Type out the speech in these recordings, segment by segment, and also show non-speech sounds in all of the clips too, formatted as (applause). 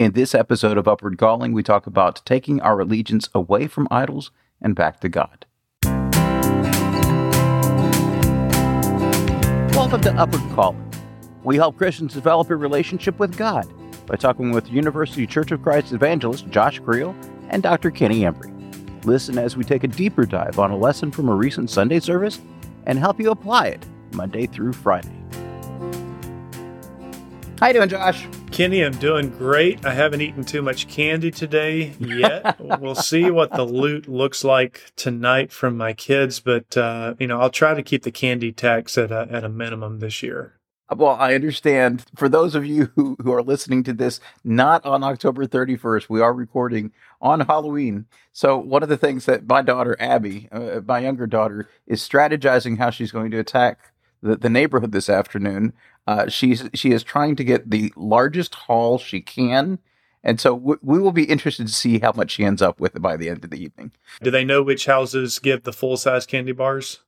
In this episode of Upward Calling, we talk about taking our allegiance away from idols and back to God. Welcome to Upward Calling. We help Christians develop a relationship with God by talking with University Church of Christ evangelist Josh Creel and Dr. Kenny Embry. Listen as we take a deeper dive on a lesson from a recent Sunday service and help you apply it Monday through Friday. How you doing, Josh? Kenny, I'm doing great. I haven't eaten too much candy today yet. (laughs) we'll see what the loot looks like tonight from my kids, but uh, you know, I'll try to keep the candy tax at a, at a minimum this year. Well, I understand. For those of you who, who are listening to this not on October 31st, we are recording on Halloween. So, one of the things that my daughter, Abby, uh, my younger daughter, is strategizing how she's going to attack the, the neighborhood this afternoon. Uh, she's she is trying to get the largest haul she can. And so w- we will be interested to see how much she ends up with by the end of the evening. Do they know which houses give the full size candy bars?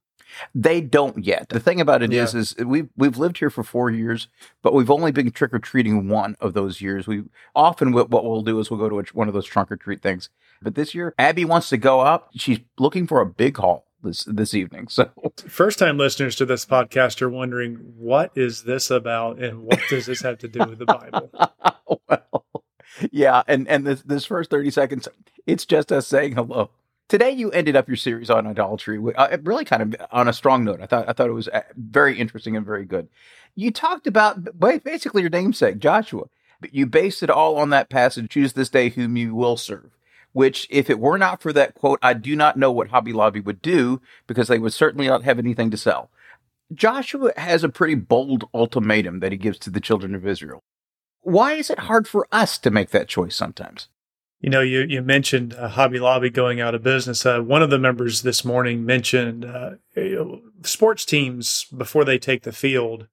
They don't yet. The thing about it yeah. is, is we've we've lived here for four years, but we've only been trick or treating one of those years. We often what we'll do is we'll go to a, one of those trunk or treat things. But this year, Abby wants to go up. She's looking for a big haul this this evening. So, first time listeners to this podcast are wondering what is this about, and what does this have to do with the Bible? (laughs) well, yeah, and and this this first thirty seconds, it's just us saying hello. Today, you ended up your series on idolatry, uh, really kind of on a strong note. I thought I thought it was uh, very interesting and very good. You talked about basically your namesake, Joshua. But you based it all on that passage: "Choose this day whom you will serve." Which, if it were not for that quote, I do not know what Hobby Lobby would do because they would certainly not have anything to sell. Joshua has a pretty bold ultimatum that he gives to the children of Israel. Why is it hard for us to make that choice sometimes? You know, you, you mentioned uh, Hobby Lobby going out of business. Uh, one of the members this morning mentioned uh, you know, sports teams before they take the field.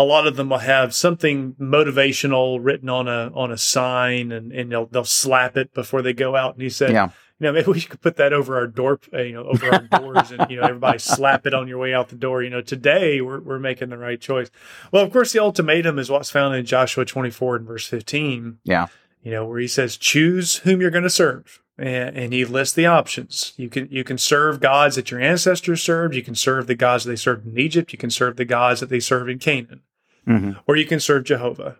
A lot of them will have something motivational written on a on a sign, and, and they'll they'll slap it before they go out. And he said, yeah. you know, maybe we could put that over our door, uh, you know, over our doors, and you know, everybody (laughs) slap it on your way out the door. You know, today we're we're making the right choice. Well, of course, the ultimatum is what's found in Joshua twenty four and verse fifteen. Yeah you know, where he says, choose whom you're going to serve. And, and, he lists the options. You can you can serve gods that your ancestors served. You can serve the gods that they served in Egypt. You can serve the gods that they served in Canaan, mm-hmm. or you can serve Jehovah.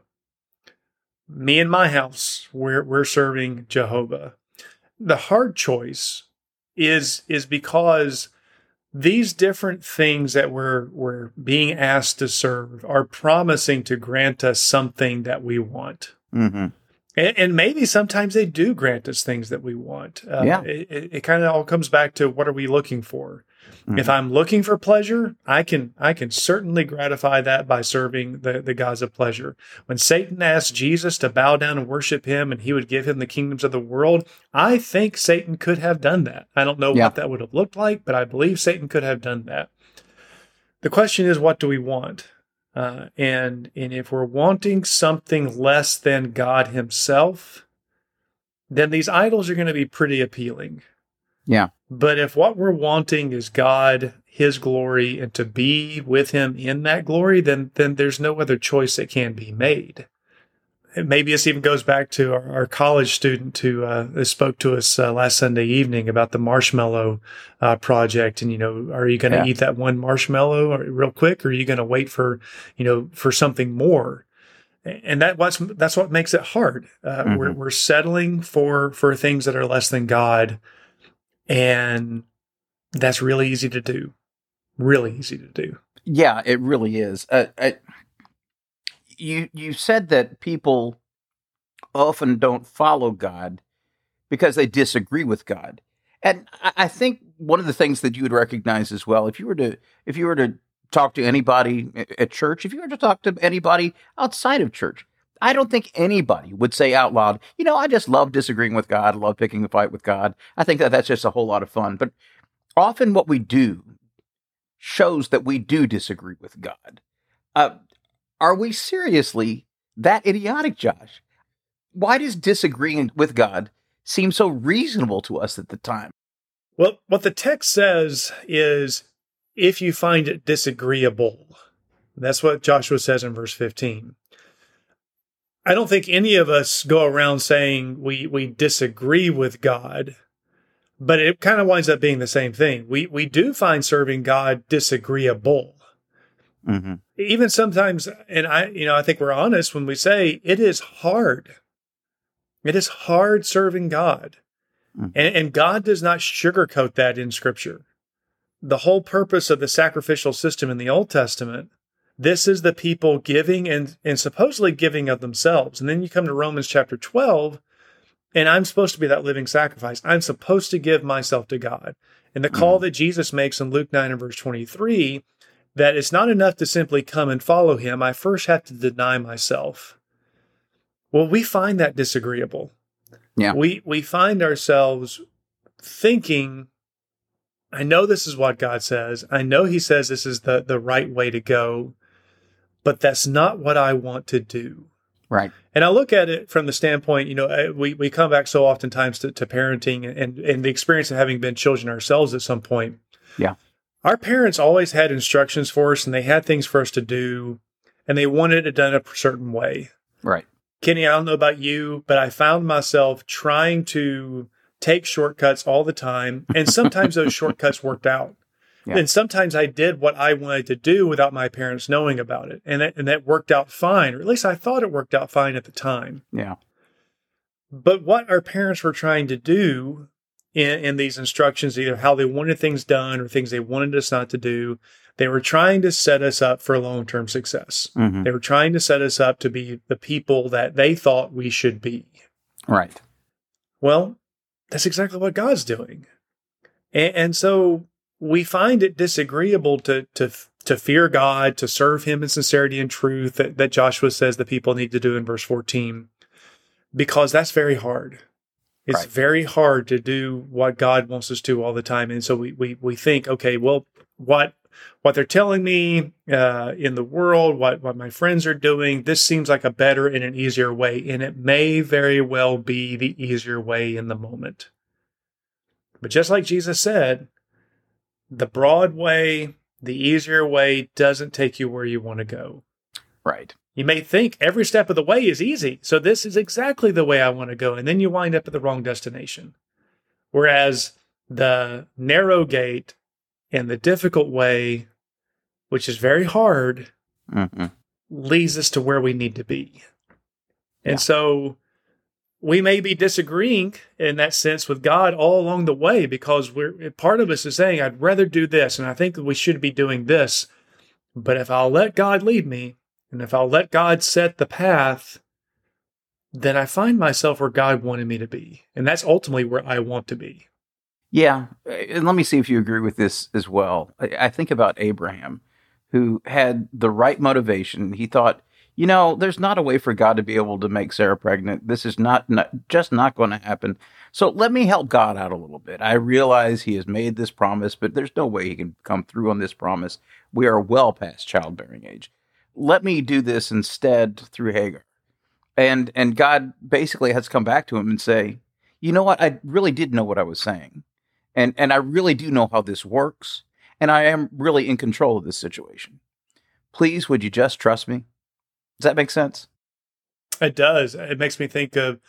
Me and my house, we're we're serving Jehovah. The hard choice is is because these different things that we're we're being asked to serve are promising to grant us something that we want. Mm-hmm. And, and, maybe sometimes they do grant us things that we want. Uh, yeah. It, it, it kind of all comes back to what are we looking for? Mm-hmm. If I'm looking for pleasure, I can I can certainly gratify that by serving the, the gods of pleasure. When Satan asked Jesus to bow down and worship him and he would give him the kingdoms of the world, I think Satan could have done that. I don't know yeah. what that would have looked like, but I believe Satan could have done that. The question is, what do we want? Uh, and and if we're wanting something less than God Himself, then these idols are going to be pretty appealing. Yeah. But if what we're wanting is God, His glory, and to be with Him in that glory, then then there's no other choice that can be made maybe this even goes back to our, our college student who uh, spoke to us uh, last Sunday evening about the marshmallow uh, project. And you know, are you going to yeah. eat that one marshmallow real quick, or are you going to wait for you know for something more? And that what's that's what makes it hard. Uh, mm-hmm. We're we're settling for for things that are less than God, and that's really easy to do. Really easy to do. Yeah, it really is. Uh, I, you you said that people often don't follow God because they disagree with God. And I think one of the things that you would recognize as well, if you were to if you were to talk to anybody at church, if you were to talk to anybody outside of church, I don't think anybody would say out loud, you know, I just love disagreeing with God, I love picking a fight with God. I think that that's just a whole lot of fun. But often what we do shows that we do disagree with God. Uh, are we seriously that idiotic, Josh? Why does disagreeing with God seem so reasonable to us at the time? Well, what the text says is if you find it disagreeable. That's what Joshua says in verse 15. I don't think any of us go around saying we we disagree with God, but it kind of winds up being the same thing. We we do find serving God disagreeable. Mm-hmm. Even sometimes, and I, you know, I think we're honest when we say it is hard. It is hard serving God. Mhm. And, and God does not sugarcoat that in scripture. The whole purpose of the sacrificial system in the Old Testament, this is the people giving and, and supposedly giving of themselves. And then you come to Romans chapter 12, and I'm supposed to be that living sacrifice. I'm supposed to give myself to God. And the call hmm. that Jesus makes in Luke 9 and verse 23 that it's not enough to simply come and follow him. I first have to deny myself. Well, we find that disagreeable. Yeah. We we find ourselves thinking, I know this is what God says. I know he says this is the, the right way to go, but that's not what I want to do. Right. And I look at it from the standpoint, you know, uh, we, we come back so oftentimes to, to parenting and, and the experience of having been children ourselves at some point. Yeah. Our parents always had instructions for us and they had things for us to do and they wanted it done a certain way. Right. Kenny, I don't know about you, but I found myself trying to take shortcuts all the time. And sometimes those (laughs) shortcuts worked out. Yeah. And sometimes I did what I wanted to do without my parents knowing about it. And that, and that worked out fine, or at least I thought it worked out fine at the time. Yeah. But what our parents were trying to do in, in these instructions, either how they wanted things done or things they wanted us not to do, they were trying to set us up for long term success. hmm They were trying to set us up to be the people that they thought we should be. Right. Well, that's exactly what God's doing. And, and so we find it disagreeable to, to, to fear God, to serve Him in sincerity and truth that, that Joshua says the people need to do in verse 14, because that's very hard. It's Right. very hard to do what God wants us to all the time. And so we, we, we think, okay, well, what, what they're telling me uh, in the world, what, what my friends are doing, this seems like a better and an easier way. And it may very well be the easier way in the moment. But just like Jesus said, the broad way, the easier way doesn't take you where you want to go. Right. You may think every step of the way is easy. So this is exactly the way I want to go. And then you wind up at the wrong destination. Whereas the narrow gate and the difficult way, which is very hard, hmm leads us to where we need to be. And Yeah. so we may be disagreeing in that sense with God all along the way because we're part of us is saying, I'd rather do this and I think we should be doing this. But if I'll let God lead me and if I'll let God set the path, then I find myself where God wanted me to be. And that's ultimately where I want to be. Yeah, and let me see if you agree with this as well. I think about Abraham, who had the right motivation. He thought, you know, there's not a way for God to be able to make Sarah pregnant. This is not, not just not going to happen. So let me help God out a little bit. I realize He has made this promise, but there's no way He can come through on this promise. We are well past childbearing age. Let me do this instead through Hagar. And and God basically has come back to him and say, you know what? I really did know what I was saying and and I really do know how this works, and I am really in control of this situation. Please, would you just trust me? Does that make sense? It does. It makes me think of,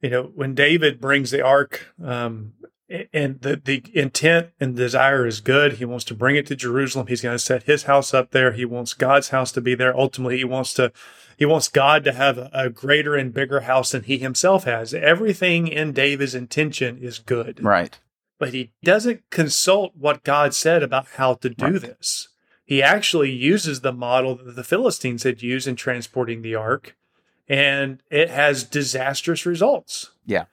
you know, when David brings the ark, um, and the, the intent and desire is good. He wants to bring it to Jerusalem. He's going to set his house up there. He wants God's house to be there. Ultimately, he wants to, he wants God to have a, a greater and bigger house than he himself has. Everything in David's intention is good, Right. but he doesn't consult what God said about how to do Right. this. He actually uses the model that the Philistines had used in transporting the ark, and it has disastrous results. Yeah.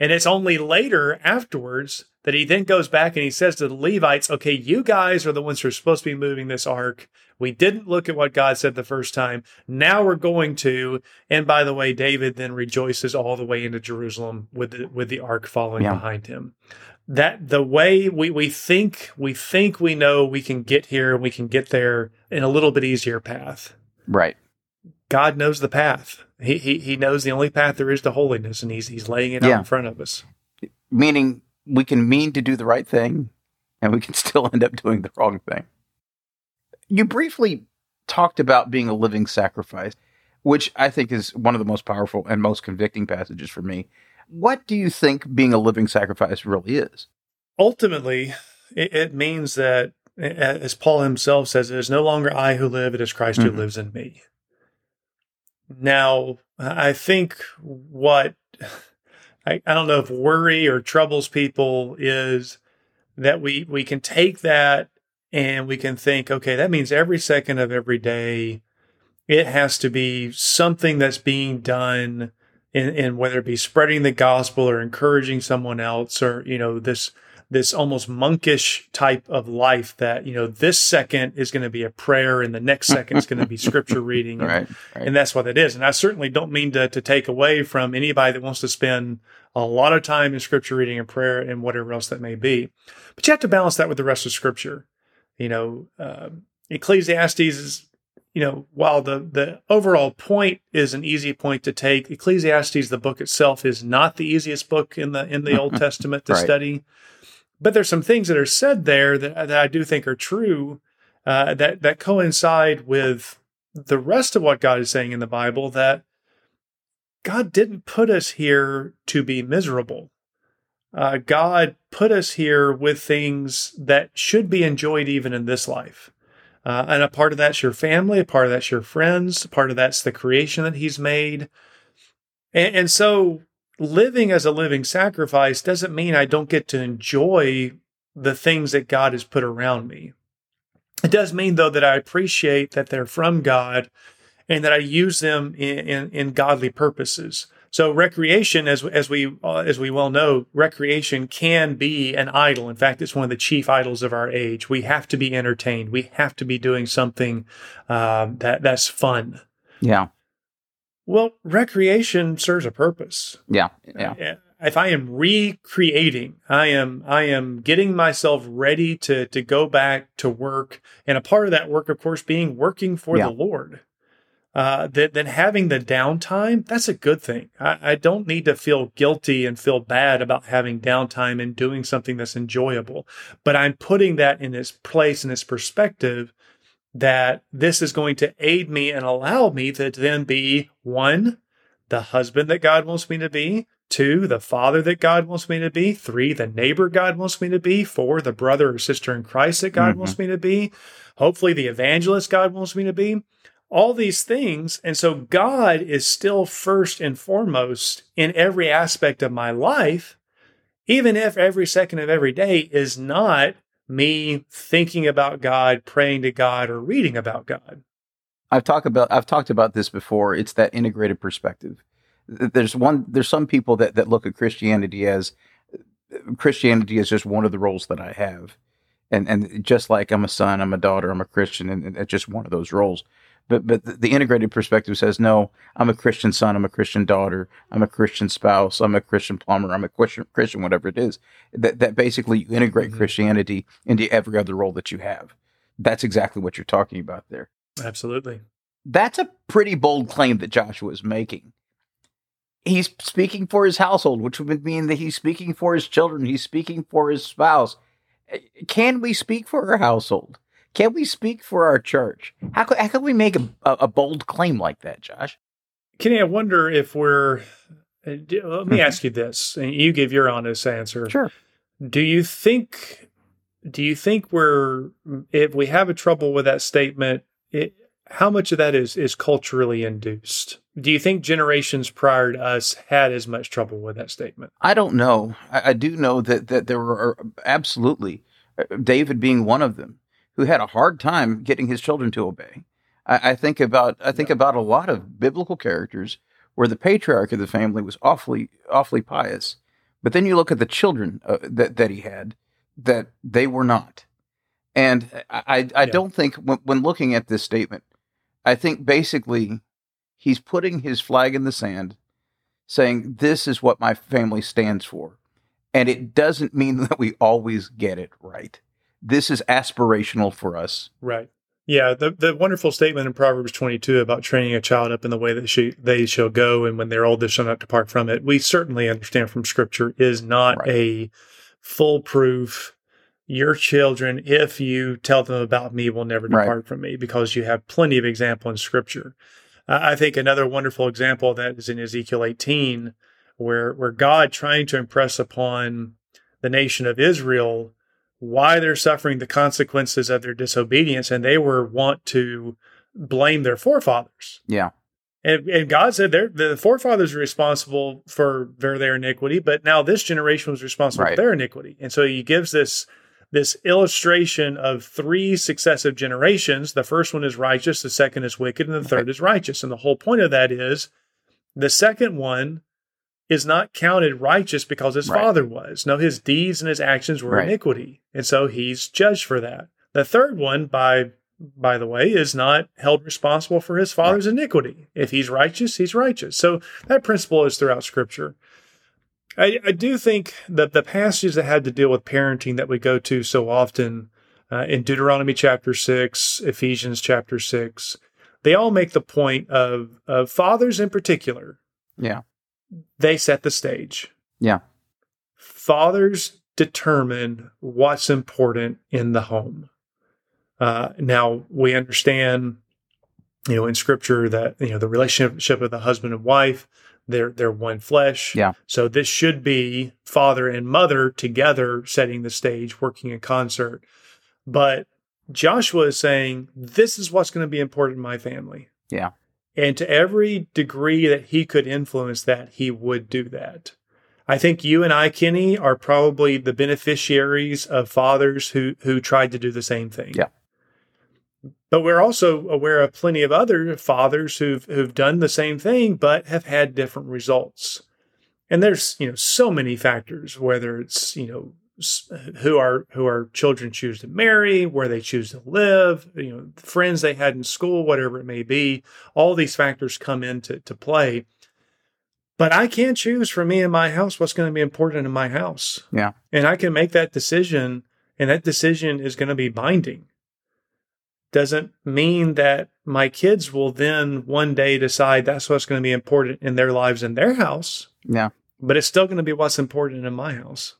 And it's only later afterwards that he then goes back and he says to the Levites, okay, you guys are the ones who are supposed to be moving this ark. We didn't look at what God said the first time. Now we're going to. And by the way, David then rejoices all the way into Jerusalem with the, with the ark following Yeah. behind him. That the way we, we think we think we know we can get here, and we can get there in a little bit easier path. Right. God knows the path. He, he he knows the only path there is to holiness, and he's he's laying it Yeah. out in front of us. Meaning we can mean to do the right thing, and we can (laughs) still end up doing the wrong thing. You briefly talked about being a living sacrifice. which I think is one of the most powerful and most convicting passages for me. What do you think being a living sacrifice really is? Ultimately, it, it means that, as Paul himself says, it is no longer I who live, it is Christ mm-hmm. who lives in me. Now, I think what (laughs) I, I don't know if worry or troubles people is that we we can take that and we can think, okay, that means every second of every day it has to be something that's being done in, in whether it be spreading the gospel or encouraging someone else or, you know, this this almost monkish type of life that you know this second is going to be a prayer and the next second is going to be scripture (laughs) reading. And, right, right. and that's what it is. And i certainly don't mean to, to take away from anybody that wants to spend a lot of time in scripture reading and prayer and whatever else that may be. But you have to balance that with the rest of scripture. You know uh, ecclesiastes is you know, while the, the overall point is an easy point to take, Ecclesiastes, the book itself, is not the easiest book in the in the Old (laughs) Testament to right. study. But there's some things that are said there that, that I do think are true uh, that that coincide with the rest of what God is saying in the Bible. That God didn't put us here to be miserable. Uh, God put us here with things that should be enjoyed even in this life. Uh, and a part of that's your family, a part of that's your friends, a part of that's the creation that He's made. And, and so living as a living sacrifice doesn't mean I don't get to enjoy the things that God has put around me. It does mean, though, that I appreciate that they're from God and that I use them in, in, in godly purposes. So recreation, as as we uh, as we well know, recreation can be an idol. In fact, it's one of the chief idols of our age. We have to be entertained. We have to be doing something um, that that's fun. Yeah. Well, recreation serves a purpose. Yeah. Yeah. Uh, if I am recreating, I am I am getting myself ready to to go back to work, and a part of that work, of course, being working for yeah. the Lord uh, that then having the downtime, that's a good thing. I, I, don't need to feel guilty and feel bad about having downtime and doing something that's enjoyable. But I'm putting that in its place, and its perspective, that this is going to aid me and allow me to then be one, the husband that God wants me to be, two, the father that God wants me to be, three, the neighbor God wants me to be, four, the brother or sister in Christ that God mm-hmm. wants me to be, hopefully the evangelist God wants me to be all these things. And so God is still first and foremost in every aspect of my life, even if every second of every day is not me thinking about God, praying to God, or reading about God. I've talked about I've talked about this before. It's that integrated perspective. There's one there's some people that, that look at Christianity as Christianity is just one of the roles that I have. And and just like I'm a son, I'm a daughter, I'm a Christian, and, and it's just one of those roles. But but the integrated perspective says no. I'm a Christian son. I'm a Christian daughter. I'm a Christian spouse. I'm a Christian plumber. I'm a Christian Christian whatever it is. That that basically you integrate mm-hmm. Christianity into every other role that you have. That's exactly what you're talking about there. Absolutely. That's a pretty bold claim that Joshua is making. He's speaking for his household, which would mean that he's speaking for his children. He's speaking for his spouse. Can we speak for our household? Can we speak for our church? How can, how can we make a, a bold claim like that, Josh? Kenny, I wonder if we're. Uh, let me mm-hmm. ask you this, and you give your honest answer. Sure. Do you think? Do you think we're if we have a trouble with that statement? It, how much of that is is culturally induced? Do you think generations prior to us had as much trouble with that statement? I don't know. I, I do know that that there were absolutely uh, David being one of them who had a hard time getting his children to obey. I, I think about I think yeah. about a lot of biblical characters where the patriarch of the family was awfully awfully pious, but then you look at the children uh, that that he had that they were not. And I I, I yeah. don't think when, when looking at this statement, I think basically he's putting his flag in the sand, saying this is what my family stands for, and it doesn't mean (laughs) that we always get it right this is aspirational for us. Right. Yeah, the the wonderful statement in Proverbs 22 about training a child up in the way that she, they shall go, and when they're old, they shall not depart from it. We certainly understand from Scripture is not right. a foolproof. Your children, if you tell them about me, will never depart right. from me, because you have plenty of example in Scripture. I think another wonderful example of that is in Ezekiel 18, where where God trying to impress upon the nation of Israel why they're suffering the consequences of their disobedience, and they were want to blame their forefathers. Yeah. And, and God said the forefathers are responsible for their, their iniquity, but now this generation was responsible Right. for their iniquity. And so he gives this this illustration of three successive generations. The first one is righteous, the second is wicked, and the third Right. is righteous. And the whole point of that is the second one is not counted righteous because his Right. father was. No, his deeds and his actions were Right. iniquity. And so he's judged for that. The third one, by by the way, is not held responsible for his father's iniquity. If he's righteous, he's righteous. So that principle is throughout scripture. I, I do think that the passages that had to deal with parenting that we go to so often uh, in Deuteronomy chapter 6, Ephesians chapter 6, they all make the point of, of fathers in particular, Yeah. They set the stage. Yeah. Fathers determine what's important in the home. Uh, now we understand, you know, in Scripture that you know the relationship of the husband and wife, they're they're one flesh. Yeah. So this should be father and mother together setting the stage, working in concert. But Joshua is saying this is what's going to be important in my family. Yeah. And to every degree that he could influence that, he would do that. I think you and I, Kenny, are probably the beneficiaries of fathers who who tried to do the same thing. Yeah. But we're also aware of plenty of other fathers who've who've done the same thing but have had different results. And there's, you know, so many factors whether it's, you know, who our who our children choose to marry, where they choose to live, you know, friends they had in school, whatever it may be. All these factors come into to play. But I can't choose for me in my house what's going to be important in my house. Yeah. And I can make that decision, and that decision is going to be binding. Doesn't mean that my kids will then one day decide that's what's going to be important in their lives in their house, Yeah. but it's still going to be what's important in my house.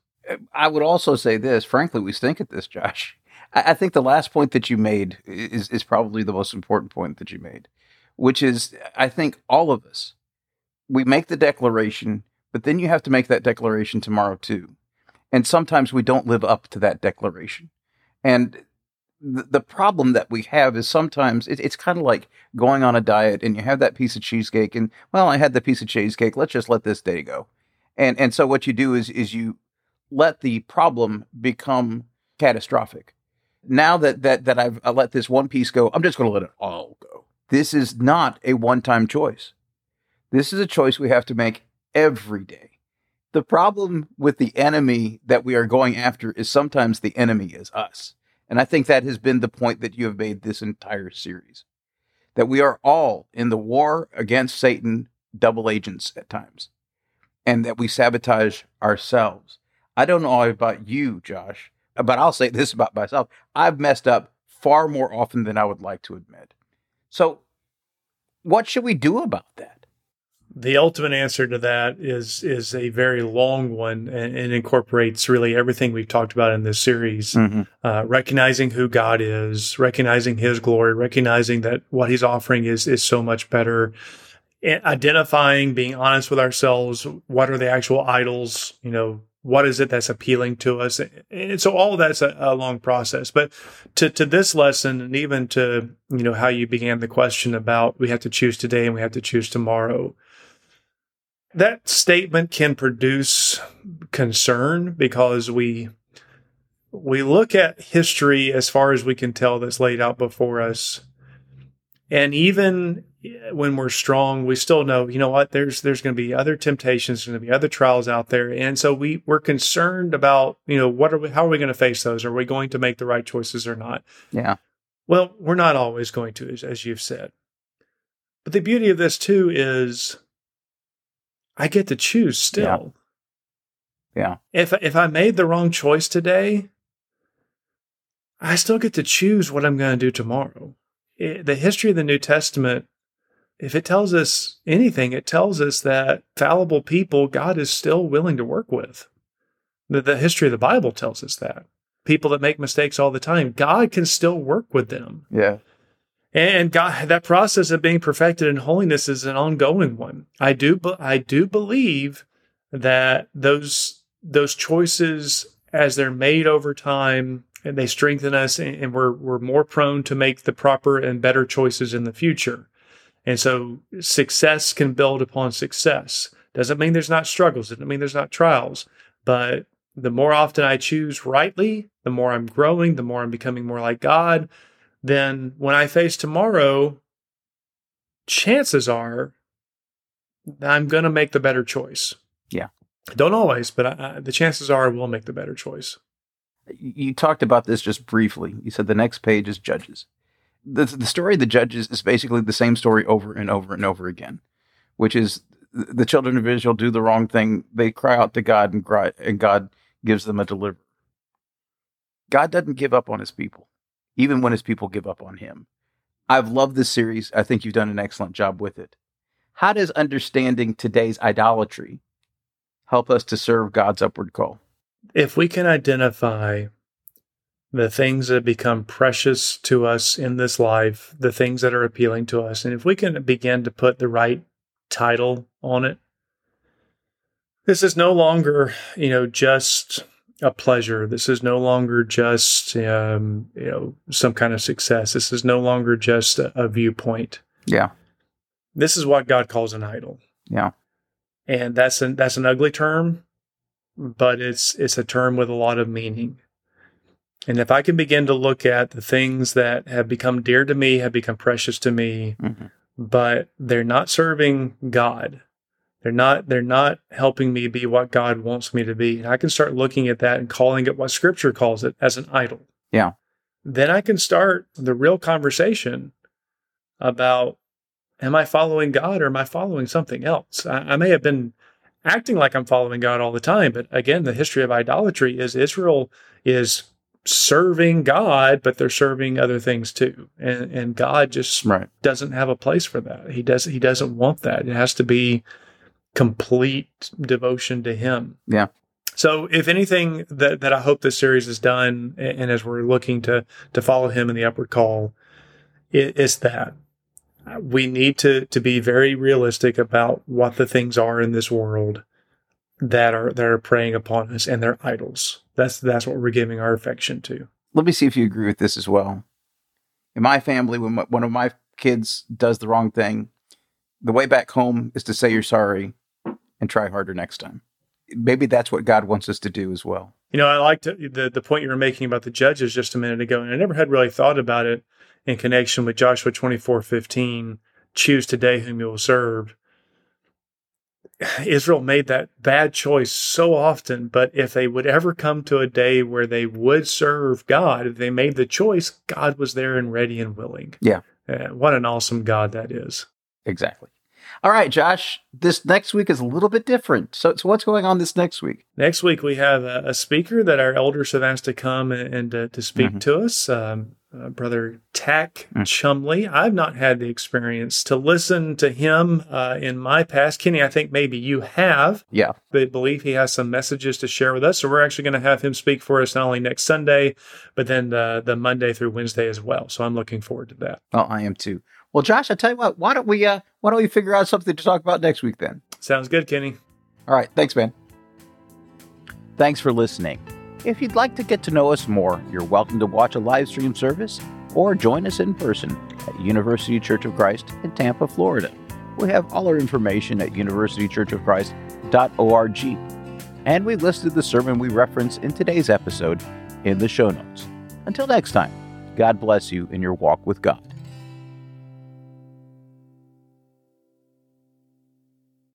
I would also say this. Frankly, we stink at this, Josh. I, I think the last point that you made is is probably the most important point that you made, which is I think all of us we make the declaration, but then you have to make that declaration tomorrow too, and sometimes we don't live up to that declaration, and the, problem that we have is sometimes it, it's kind of like going on a diet and you have that piece of cheesecake and well I had the piece of cheesecake let's just let this day go, and and so what you do is is you let the problem become catastrophic. Now that that that I've I let this one piece go, I'm just going to let it all go. This is not a one-time choice. This is a choice we have to make every day. The problem with the enemy that we are going after is sometimes the enemy is us. And I think that has been the point that you have made this entire series. That we are all in the war against Satan double agents at times. And that we sabotage ourselves. I don't know about you, Josh, but I'll say this about myself. I've messed up far more often than I would like to admit. So, what should we do about that? The ultimate answer to that is is a very long one and, and incorporates really everything we've talked about in this series. Mm-hmm. uh, recognizing who God is, recognizing His glory, recognizing that what He's offering is is so much better, and identifying, being honest with ourselves. What are the actual idols? You know, what is it that's appealing to us? And so all of that's a, a long process. But to to this lesson, and even to you know how you began the question about we have to choose today and we have to choose tomorrow. That statement can produce concern because we we look at history as far as we can tell that's laid out before us and even eh, when we're strong we still know you know what there's there's going to be other temptations there's going to be other trials out there and so we we're concerned about you know what are we how are we going to face those are we going to make the right choices or not Yeah. well we're not always going to as, as you've said but the beauty of this too is i get to choose still Yeah. if if i made the wrong choice today I still get to choose what I'm going to do tomorrow. It, the history of the New Testament, if it tells us anything, it tells us that fallible people God is still willing to work with. The, the history of the Bible tells us that. People that make mistakes all the time, God can still work with them. Yeah. And God, that process of being perfected in holiness is an ongoing one. I do, I do believe that those those choices, as they're made over time, and they strengthen us, and we're we're more prone to make the proper and better choices in the future. And so, success can build upon success. Doesn't mean there's not struggles. Doesn't mean there's not trials. But the more often I choose rightly, the more I'm growing, the more I'm becoming more like God. Then when I face tomorrow, chances are I'm going to make the better choice. Yeah. Don't always, but I, I, the chances are I will make the better choice. You talked about this just briefly. You said the next page is Judges. The, the story of the Judges is basically the same story over and over and over again, which is the children of Israel do the wrong thing. They cry out to God, and, cry, and God gives them a deliverer. God doesn't give up on his people, even when his people give up on him. I've loved this series. I think you've done an excellent job with it. How does understanding today's idolatry help us to serve God's upward call? If we can identify the things that become precious to us in this life, the things that are appealing to us, and if we can begin to put the right title on it, this is no longer, you know, just a pleasure. This is no longer just, um, you know, some kind of success. This is no longer just a, a viewpoint. Yeah. This is what God calls an idol. Yeah. And that's an that's an ugly term, but it's it's a term with a lot of meaning. And if I can begin to look at the things that have become dear to me, have become precious to me, mm-hmm. but they're not serving God, they're not they're not helping me be what God wants me to be. And I can start looking at that and calling it what scripture calls it as an idol. Yeah. Then I can start the real conversation about am I following God or am I following something else? I, I may have been acting like I'm following God all the time, but again, the history of idolatry is Israel is serving God, but they're serving other things too. And and God just right. doesn't have a place for that. He does he doesn't want that. It has to be complete devotion to him. Yeah. So, if anything that, that I hope this series has done, and as we're looking to to follow him in the upward call, is that we need to to be very realistic about what the things are in this world that are that are preying upon us and they're idols. That's that's what we're giving our affection to. Let me see if you agree with this as well. In my family, when one of my kids does the wrong thing, the way back home is to say you're sorry and try harder next time. Maybe that's what God wants us to do as well. You know, I liked the the point you were making about the judges just a minute ago, and I never had really thought about it in connection with Joshua twenty four fifteen. Choose today whom you will serve. Israel made that bad choice so often, but if they would ever come to a day where they would serve God, if they made the choice, God was there and ready and willing. Yeah. Uh, what an awesome God that is. Exactly. All right, Josh, this next week is a little bit different. So, so what's going on this next week? Next week, we have a, a speaker that our elders have asked to come and, and uh, to speak mm-hmm. to us. Um, uh, Brother Tack mm. Chumley. I've not had the experience to listen to him uh, in my past. Kenny, I think maybe you have. Yeah. They believe he has some messages to share with us. So we're actually going to have him speak for us not only next Sunday, but then the, the Monday through Wednesday as well. So I'm looking forward to that. Oh, I am too. Well, Josh, I tell you what, why don't we uh, why don't we figure out something to talk about next week then? Sounds good, Kenny. All right, thanks, man. Thanks for listening. If you'd like to get to know us more, you're welcome to watch a live stream service or join us in person at University Church of Christ in Tampa, Florida. We have all our information at universitychurchofchrist.org. And we listed the sermon we reference in today's episode in the show notes. Until next time, God bless you in your walk with God.